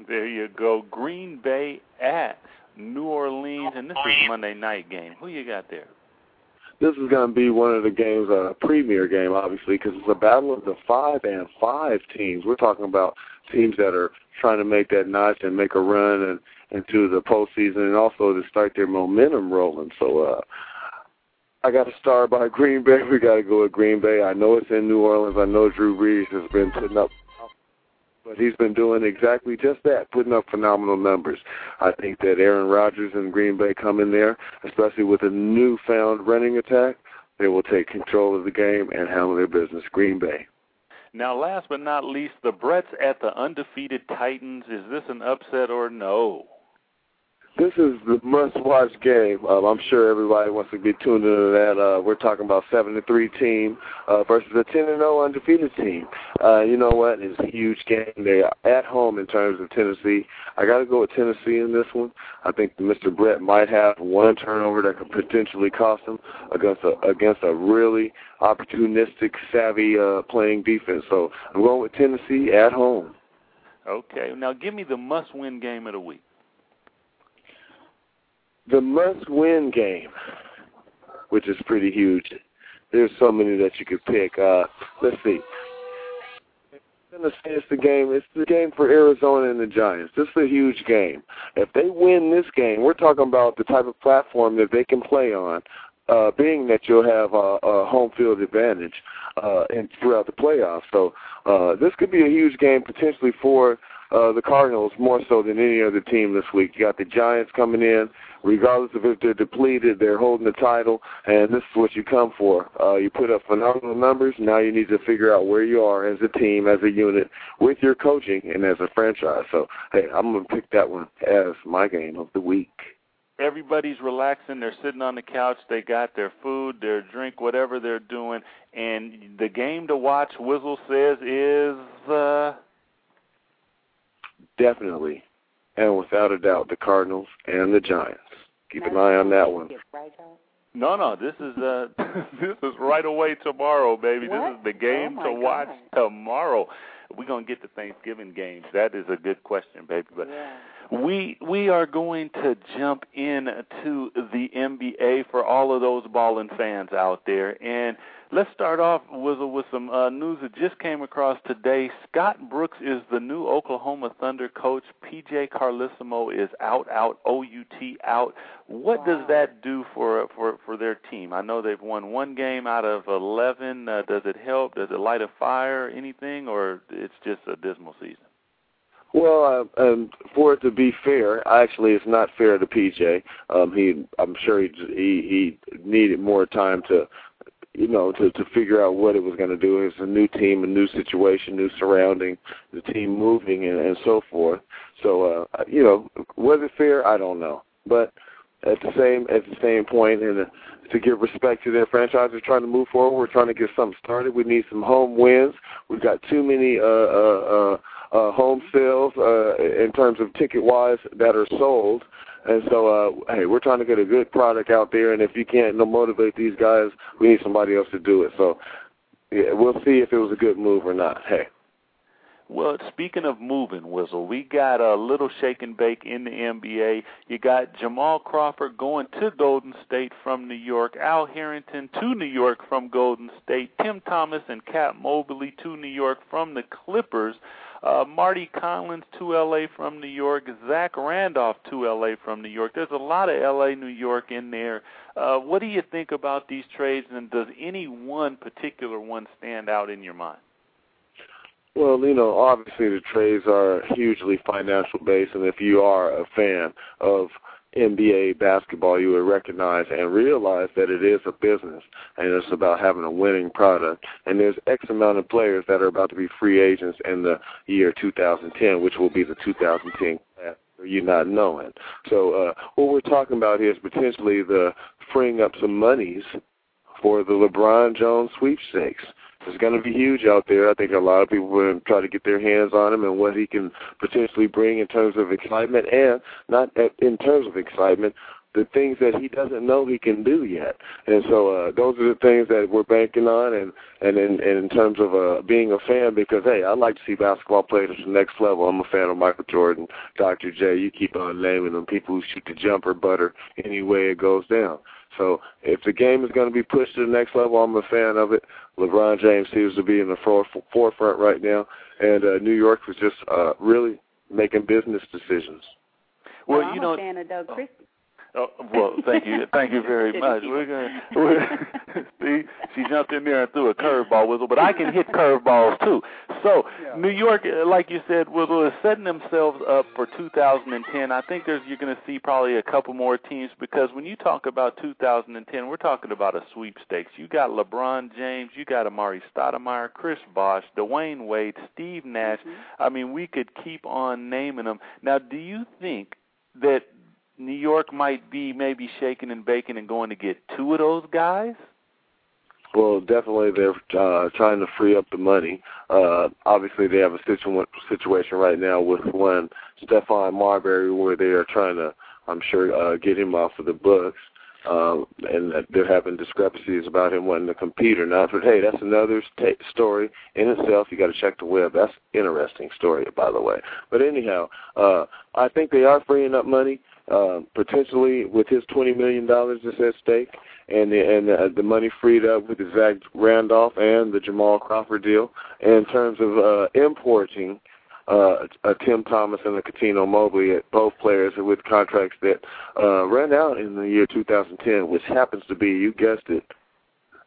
there you go. Green Bay at New Orleans, and this is Monday night game. Who you got there? This is going to be one of the games, a uh, premier game, obviously, because it's a battle of the five and five teams. We're talking about teams that are trying to make that notch and make a run and into the postseason, and also to start their momentum rolling. So, uh, I got to start by Green Bay. We got to go with Green Bay. I know it's in New Orleans. I know Drew Brees has been putting up but he's been doing exactly just that, putting up phenomenal numbers. I think that Aaron Rodgers and Green Bay come in there, especially with a newfound running attack. they will take control of the game and handle their business. Green Bay. Now, last but not least, the Bretts at the undefeated Titans. Is this an upset or no? This is the must-watch game. Um, I'm sure everybody wants to be tuned into that. Uh, we're talking about seven to three team uh, versus a ten and zero undefeated team. Uh, you know what? It's a huge game. They're at home in terms of Tennessee. I got to go with Tennessee in this one. I think Mr. Brett might have one turnover that could potentially cost him against a against a really opportunistic, savvy uh, playing defense. So I'm going with Tennessee at home. Okay. Now give me the must-win game of the week the must-win game, which is pretty huge. There's so many that you could pick. Uh, let's see. I'm gonna say it's the game. It's the game for Arizona and the Giants. This is a huge game. If they win this game, we're talking about the type of platform that they can play on. Uh, being that you'll have a, a home field advantage uh, and throughout the playoffs, so uh, this could be a huge game potentially for uh, the Cardinals more so than any other team this week. You got the Giants coming in regardless of if they're depleted, they're holding the title, and this is what you come for. Uh, you put up phenomenal numbers. Now you need to figure out where you are as a team, as a unit, with your coaching and as a franchise. So, hey, I'm going to pick that one as my game of the week. Everybody's relaxing. They're sitting on the couch. They got their food, their drink, whatever they're doing. And the game to watch, Wizzle says, is. Uh... Definitely and without a doubt, the Cardinals and the Giants. Keep an eye on that one. No, no, this is uh [laughs] this is right away tomorrow, baby. What? This is the game oh to watch God. tomorrow. We're gonna get to Thanksgiving games. That is a good question, baby. But Yeah. We we are going to jump in to the NBA for all of those balling fans out there. And let's start off with with some uh, news that just came across today. Scott Brooks is the new Oklahoma Thunder coach. PJ Carlesimo is out, out, OUT out. What does that do for for for their team? I know they've won one game out of eleven. Uh, does it help? Does it light a fire? Anything, or it's just a dismal season? Well, uh, um, for it to be fair, actually, it's not fair to PJ. Um, he, I'm sure he he, he needed more time to, you know, to to figure out what it was going to do. It's a new team, a new situation, new surrounding, the team moving, and, and so forth. So, uh, you know, was it fair? I don't know, but at the same at the same point, and uh, to give respect to their franchise, we're trying to move forward. We're trying to get something started. We need some home wins. We've got too many. Uh, uh, uh, uh, home sales uh, in terms of ticket wise that are sold. And so, uh, hey, we're trying to get a good product out there. And if you can't motivate these guys, we need somebody else to do it. So, yeah, we'll see if it was a good move or not. Hey. Well, speaking of moving, Wizzle, we got a little shake and bake in the NBA. You got Jamal Crawford going to Golden State from New York, Al Harrington to New York from Golden State, Tim Thomas and Cat Mobley to New York from the Clippers, uh, Mardy Collins to LA from New York, Zach Randolph to LA from New York. There's a lot of LA, New York in there. Uh, what do you think about these trades, and does any one particular one stand out in your mind? Well, you know, obviously the trades are hugely financial based, and if you are a fan of NBA basketball, you would recognize and realize that it is a business, and it's about having a winning product. And there's X amount of players that are about to be free agents in the year 2010, which will be the 2010 class. You not knowing. So uh, what we're talking about here is potentially the freeing up some monies for the LeBron Jones sweepstakes. It's going to be huge out there. I think a lot of people will try to get their hands on him and what he can potentially bring in terms of excitement, and not in terms of excitement, the things that he doesn't know he can do yet. And so uh, those are the things that we're banking on, and and in, and in terms of uh, being a fan, because hey, I like to see basketball played at the next level. I'm a fan of Michael Jordan, Dr. J. You keep on naming them people who shoot the jumper butter any way it goes down. So if the game is going to be pushed to the next level, I'm a fan of it. LeBron James seems to be in the for- forefront right now, and uh, New York was just uh, really making business decisions. Well, I'm you know, a fan of Doug Christie. Oh, well, thank you, thank you very much. We're gonna we're, [laughs] see. She jumped in there and threw a curveball, Wizzle, but I can hit curveballs too. So yeah. New York, like you said, Wizzle is setting themselves up for 2010. I think there's you're going to see probably a couple more teams because when you talk about 2010, we're talking about a sweepstakes. You got LeBron James, you got Amar'e Stoudemire, Chris Bosh, Dwyane Wade, Steve Nash. Mm-hmm. I mean, we could keep on naming them. Now, do you think that New York might be maybe shaking and baking and going to get two of those guys? Well, definitely they're uh, trying to free up the money. Uh, obviously, they have a situ- situation right now with one Stephon Marbury where they are trying to, I'm sure, uh, get him off of the books. Um, and that they're having discrepancies about him wanting to compete or not. But hey, that's another st- story in itself. You got to check the web. That's interesting story, by the way. But anyhow, uh, I think they are freeing up money uh, potentially with his twenty million dollars that's at stake, and the, and the, the money freed up with the Zach Randolph and the Jamal Crawford deal. in terms of uh, importing uh, a Tim Thomas and a Cuttino Mobley, both players with contracts that uh, ran out in the year 2010, which happens to be, you guessed it,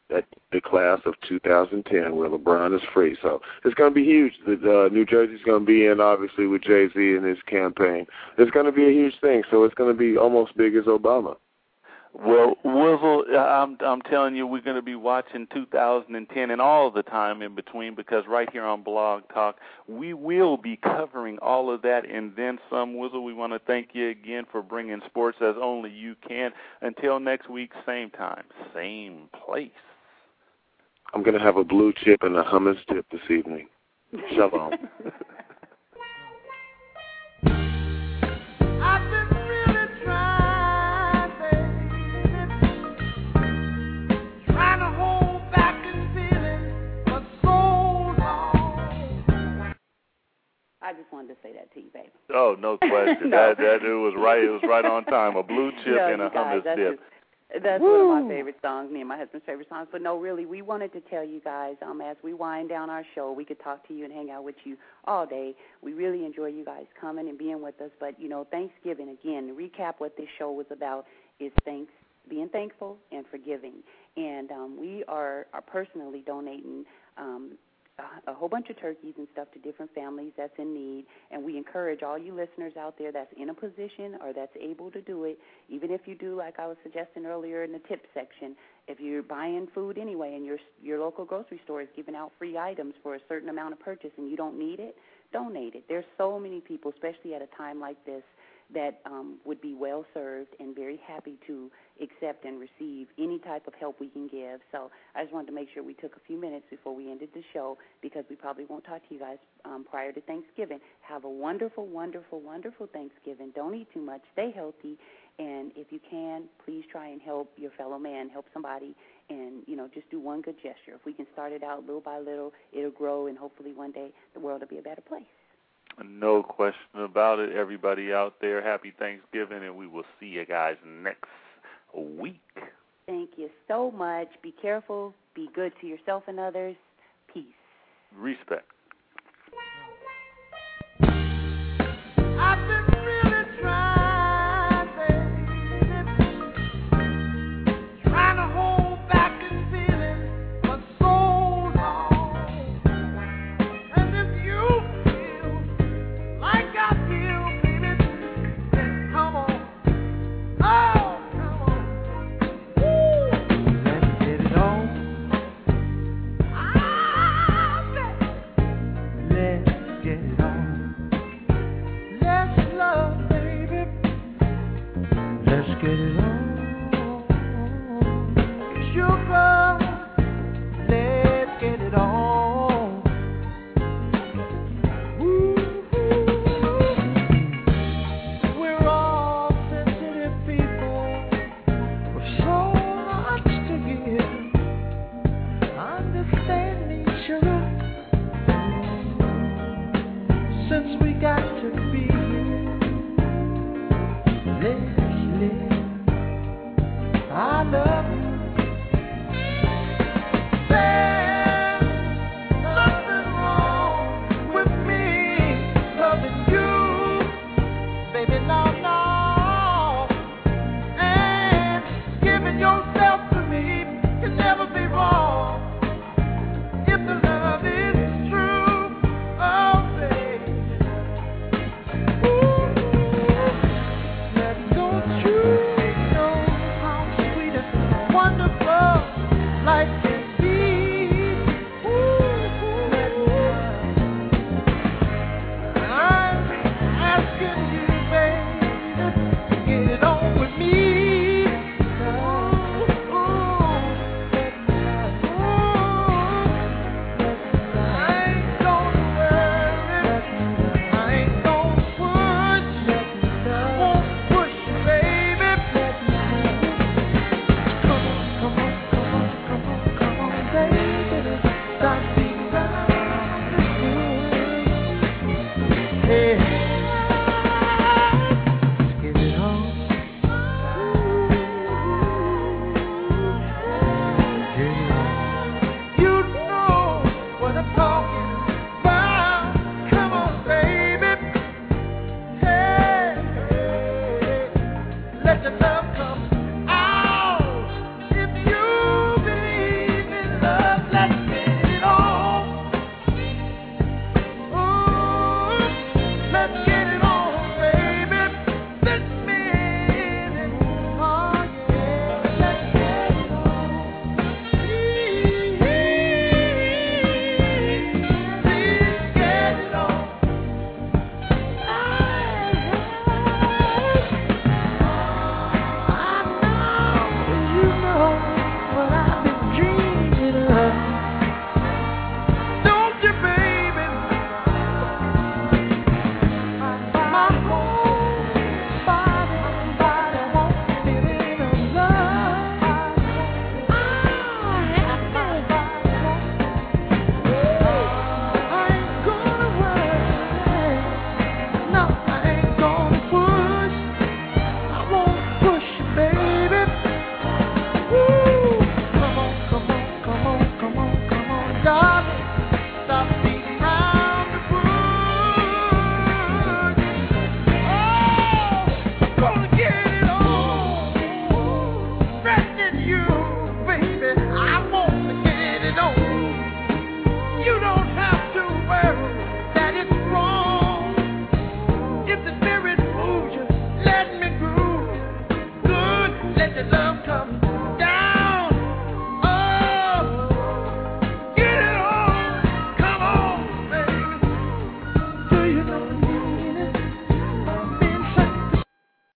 that the class of 2010 where LeBron is free. So it's going to be huge. The uh, New Jersey's going to be in obviously with Jay Z and his campaign. It's going to be a huge thing. So it's going to be almost big as Obama. Well, Wizzle, I'm I'm telling you, we're going to be watching 2010 and all the time in between because right here on Blog Talk, we will be covering all of that and then some. Wizzle, we want to thank you again for bringing sports as only you can. Until next week, same time, same place. I'm going to have a blue chip and a hummus dip this evening. Shalom. I just wanted to say that to you, baby. Oh, no [laughs] question. no. That that it was right. It was right on time. A blue [laughs] chip no, and a hummus dip. Just, that's Woo. one of my favorite songs, me and my husband's favorite songs. But no, really, we wanted to tell you guys, um, as we wind down our show, we could talk to you and hang out with you all day. We really enjoy you guys coming and being with us. But you know, Thanksgiving again. To recap what this show was about is thanks, being thankful and forgiving. And um, we are, are personally donating um, a whole bunch of turkeys and stuff to different families that's in need. And we encourage all you listeners out there that's in a position or that's able to do it, even if you do, like I was suggesting earlier in the tip section, if you're buying food anyway and your your local grocery store is giving out free items for a certain amount of purchase and you don't need it, donate it. There's so many people, especially at a time like this, that um, would be well served and very happy to accept and receive any type of help we can give. So I just wanted to make sure we took a few minutes before we ended the show because we probably won't talk to you guys um, prior to Thanksgiving. Have a wonderful, wonderful, wonderful Thanksgiving. Don't eat too much. Stay healthy. And if you can, please try and help your fellow man, help somebody, and you know, just do one good gesture. If we can start it out little by little, it'll grow, and hopefully one day the world will be a better place. No question about it. Everybody out there, happy Thanksgiving, and we will see you guys next week. Thank you so much. Be careful. Be good to yourself and others. Peace. Respect. at the back.